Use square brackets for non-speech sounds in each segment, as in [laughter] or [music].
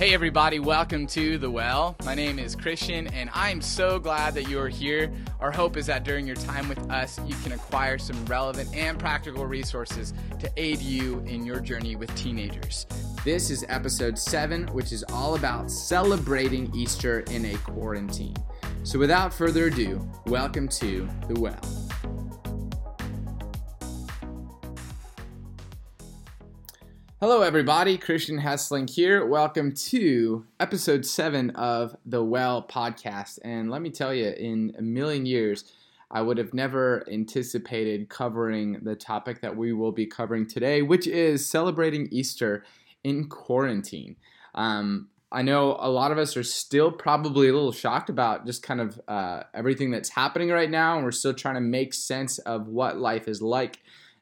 Hey, everybody, welcome to The Well. My name is Christian, and I'm so glad that you are here. Our hope is that during your time with us, you can acquire some relevant and practical resources to aid you in your journey with teenagers. This is episode seven, which is all about celebrating Easter in a quarantine. So, without further ado, welcome to The Well. Hello, everybody. Christian Hessling here. Welcome to episode seven of the Well podcast. And let me tell you, in a million years, I would have never anticipated covering the topic that we will be covering today, which is celebrating Easter in quarantine. Um, I know a lot of us are still probably a little shocked about just kind of uh, everything that's happening right now, and we're still trying to make sense of what life is like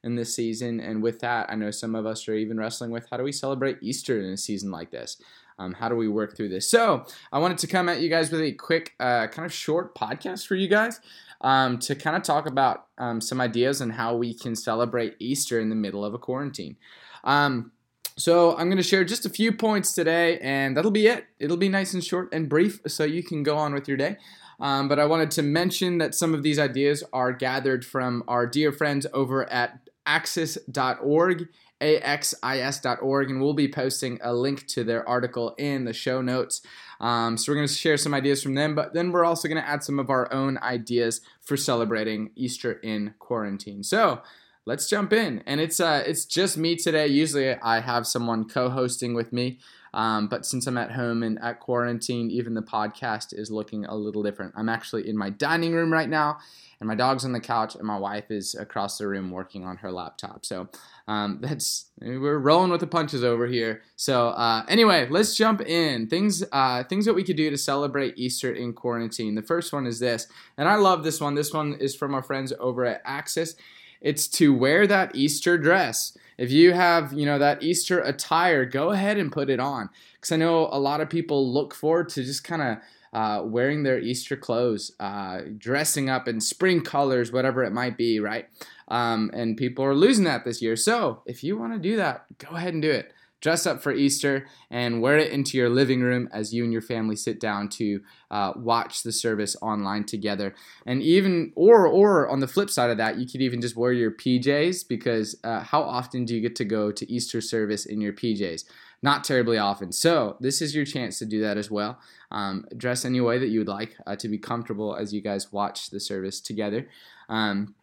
in this season. And with that, I know some of us are even wrestling with how do we celebrate Easter in a season like this? Um, how do we work through this? So I wanted to come at you guys with a quick, uh, kind of short podcast for you guys um, to kind of talk about um, some ideas on how we can celebrate Easter in the middle of a quarantine. Um, so I'm going to share just a few points today, and that'll be it. It'll be nice and short and brief, so you can go on with your day. Um, but I wanted to mention that some of these ideas are gathered from our dear friends over at axis.org, axis.org, and we'll be posting a link to their article in the show notes. Um, so we're going to share some ideas from them, but then we're also going to add some of our own ideas for celebrating Easter in quarantine. So let's jump in, and it's uh, it's just me today. Usually I have someone co-hosting with me. Um, but since I'm at home and at quarantine, even the podcast is looking a little different. I'm actually in my dining room right now, and my dog's on the couch, and my wife is across the room working on her laptop. So um, [laughs] that's we're rolling with the punches over here. So uh, anyway, let's jump in. Things uh, things that we could do to celebrate Easter in quarantine. The first one is this, and I love this one. This one is from our friends over at Axis. It's to wear that Easter dress. If you have, you know, that Easter attire, go ahead and put it on. Because I know a lot of people look forward to just kind of uh, wearing their Easter clothes, uh, dressing up in spring colors, whatever it might be, right? Um, and people are losing that this year. So if you want to do that, go ahead and do it dress up for Easter and wear it into your living room as you and your family sit down to uh, watch the service online together. And even, or or on the flip side of that, you could even just wear your PJs because uh, how often do you get to go to Easter service in your PJs? Not terribly often. So this is your chance to do that as well. Um, dress any way that you would like uh, to be comfortable as you guys watch the service together. Um,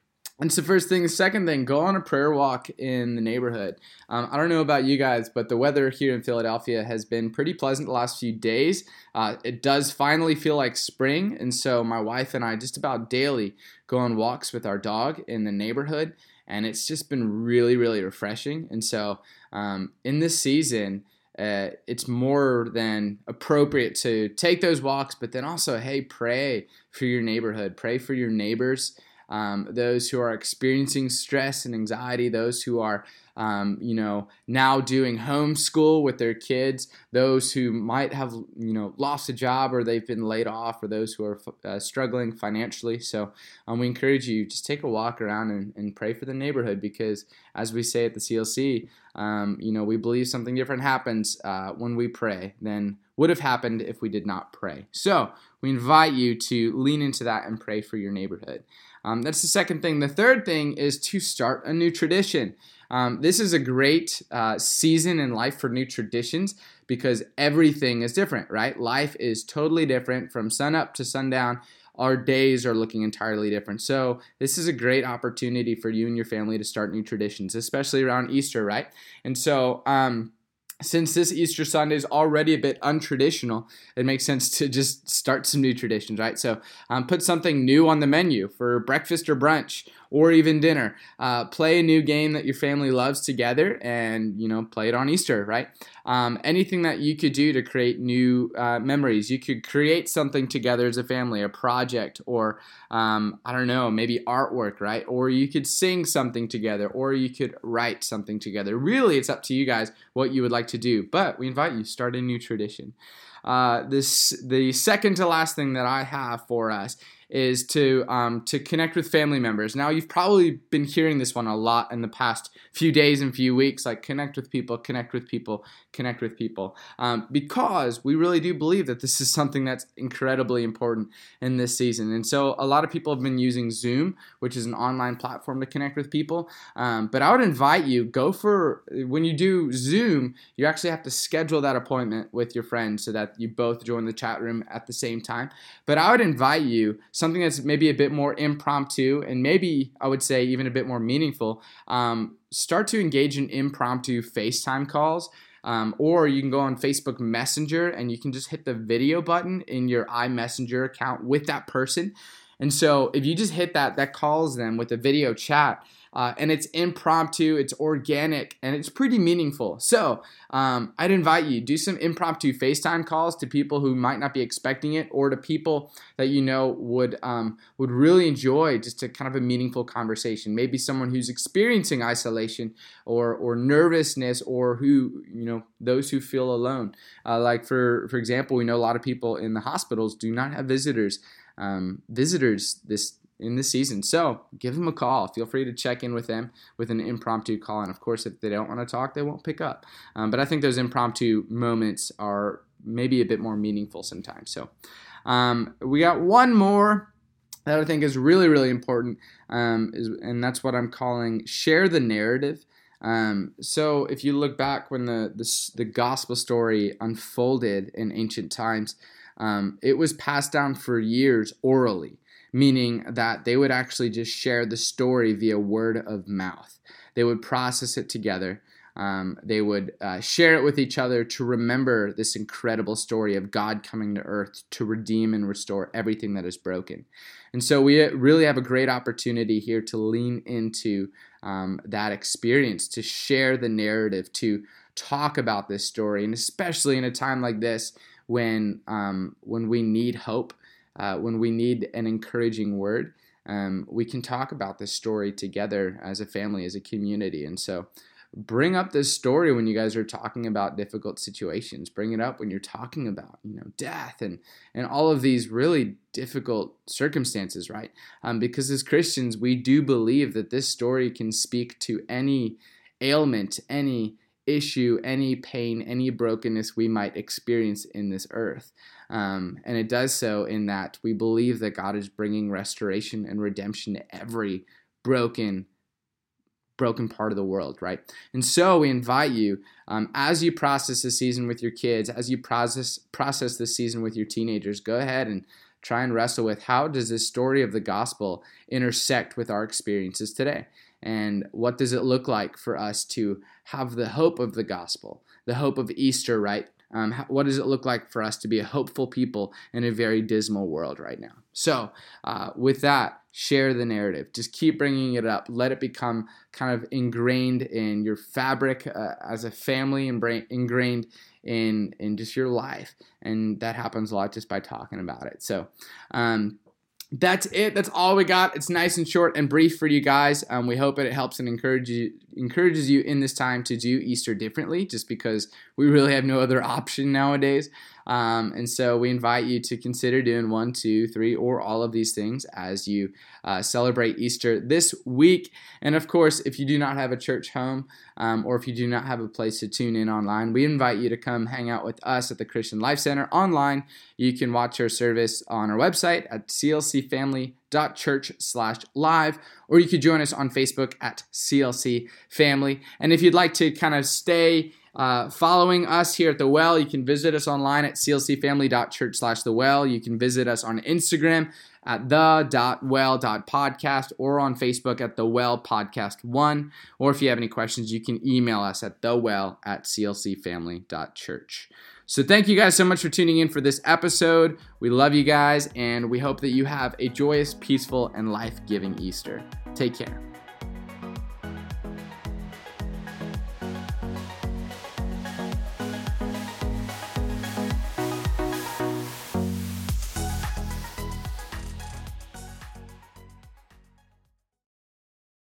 it's the first thing. The second thing, go on a prayer walk in the neighborhood. Um, I don't know about you guys, but the weather here in Philadelphia has been pretty pleasant the last few days. Uh, it does finally feel like spring, and so my wife and I just about daily go on walks with our dog in the neighborhood, and it's just been really, really refreshing. And so um, in this season, uh, it's more than appropriate to take those walks, but then also, hey, pray for your neighborhood, pray for your neighbors um, those who are experiencing stress and anxiety, those who are, um, you know, now doing homeschool with their kids, those who might have, you know, lost a job or they've been laid off, or those who are uh, struggling financially. So um, we encourage you just take a walk around and, and, pray for the neighborhood because, as we say at the CLC, um, you know, we believe something different happens uh, when we pray than would have happened if we did not pray. So we invite you to lean into that and pray for your neighborhood. Um, that's the second thing. The third thing is to start a new tradition. Um, this is a great uh, season in life for new traditions because everything is different, right? Life is totally different from sunup to sundown. Our days are looking entirely different. So, this is a great opportunity for you and your family to start new traditions, especially around Easter, right? And so, um, since this Easter Sunday is already a bit untraditional, it makes sense to just start some new traditions, right? So um, put something new on the menu for breakfast or brunch, or even dinner. Uh, play a new game that your family loves together, and you know, play it on Easter, right? Um, anything that you could do to create new uh, memories. You could create something together as a family, a project, or um, I don't know, maybe artwork, right? Or you could sing something together, or you could write something together. Really, it's up to you guys what you would like to do. But we invite you start a new tradition. Uh, this the second to last thing that I have for us is to um, to connect with family members. Now you've probably been hearing this one a lot in the past few days and few weeks, like connect with people, connect with people, connect with people, um, because we really do believe that this is something that's incredibly important in this season. And so a lot of people have been using Zoom, which is an online platform to connect with people. Um, but I would invite you go for when you do Zoom, you actually have to schedule that appointment with your friends so that you both join the chat room at the same time. But I would invite you something that's maybe a bit more impromptu and maybe I would say even a bit more meaningful. Um, start to engage in impromptu FaceTime calls. Um, or you can go on Facebook Messenger and you can just hit the video button in your iMessenger account with that person. And so if you just hit that, that calls them with a video chat. Uh, and it's impromptu, it's organic, and it's pretty meaningful. So um, I'd invite you do some impromptu FaceTime calls to people who might not be expecting it, or to people that you know would um, would really enjoy just a kind of a meaningful conversation. Maybe someone who's experiencing isolation or or nervousness, or who you know those who feel alone. Uh, like for for example, we know a lot of people in the hospitals do not have visitors. Um, visitors this in this season. So give them a call. Feel free to check in with them with an impromptu call. And of course, if they don't want to talk, they won't pick up. Um, but I think those impromptu moments are maybe a bit more meaningful sometimes. So um, we got one more that I think is really, really important. Um, is, and that's what I'm calling share the narrative. Um, so if you look back when the, the, the gospel story unfolded in ancient times, um, it was passed down for years orally meaning that they would actually just share the story via word of mouth. They would process it together. Um, they would uh, share it with each other to remember this incredible story of God coming to earth to redeem and restore everything that is broken. And so we really have a great opportunity here to lean into um, that experience, to share the narrative, to talk about this story, and especially in a time like this when um, when we need hope uh, when we need an encouraging word, um, we can talk about this story together as a family, as a community. And so, bring up this story when you guys are talking about difficult situations. Bring it up when you're talking about, you know, death and and all of these really difficult circumstances, right? Um, because as Christians, we do believe that this story can speak to any ailment, any issue, any pain, any brokenness we might experience in this earth. Um, and it does so in that we believe that God is bringing restoration and redemption to every broken broken part of the world, right? And so we invite you, um, as you process the season with your kids, as you process process this season with your teenagers, go ahead and try and wrestle with how does this story of the gospel intersect with our experiences today? And what does it look like for us to have the hope of the gospel, the hope of Easter, right? Um, what does it look like for us to be a hopeful people in a very dismal world right now? So, uh, with that, share the narrative. Just keep bringing it up. Let it become kind of ingrained in your fabric uh, as a family, and ingrained in in just your life. And that happens a lot just by talking about it. So. Um, that's it. That's all we got. It's nice and short and brief for you guys. Um, we hope it helps and encourages you, encourages you in this time to do Easter differently, just because we really have no other option nowadays. Um, and so we invite you to consider doing one, two, three, or all of these things as you uh, celebrate Easter this week. And of course, if you do not have a church home um, or if you do not have a place to tune in online, we invite you to come hang out with us at the Christian Life Center online. You can watch our service on our website at clcfamily.church slash live, or you could join us on Facebook at CLC Family. And if you'd like to kind of stay uh, following us here at The Well, you can visit us online at clcfamily.church slash The Well. You can visit us on Instagram at the.well.podcast or on Facebook at The Well Podcast 1. Or if you have any questions, you can email us at the well at clcfamily.church. So thank you guys so much for tuning in for this episode. We love you guys, and we hope that you have a joyous, peaceful, and life giving Easter. Take care.